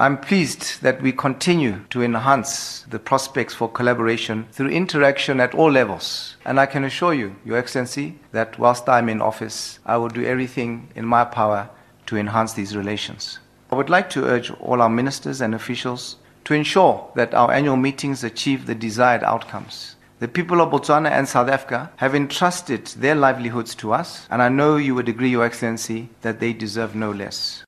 I'm pleased that we continue to enhance the prospects for collaboration through interaction at all levels. And I can assure you, Your Excellency, that whilst I'm in office, I will do everything in my power to enhance these relations. I would like to urge all our ministers and officials to ensure that our annual meetings achieve the desired outcomes. The people of Botswana and South Africa have entrusted their livelihoods to us, and I know you would agree, Your Excellency, that they deserve no less.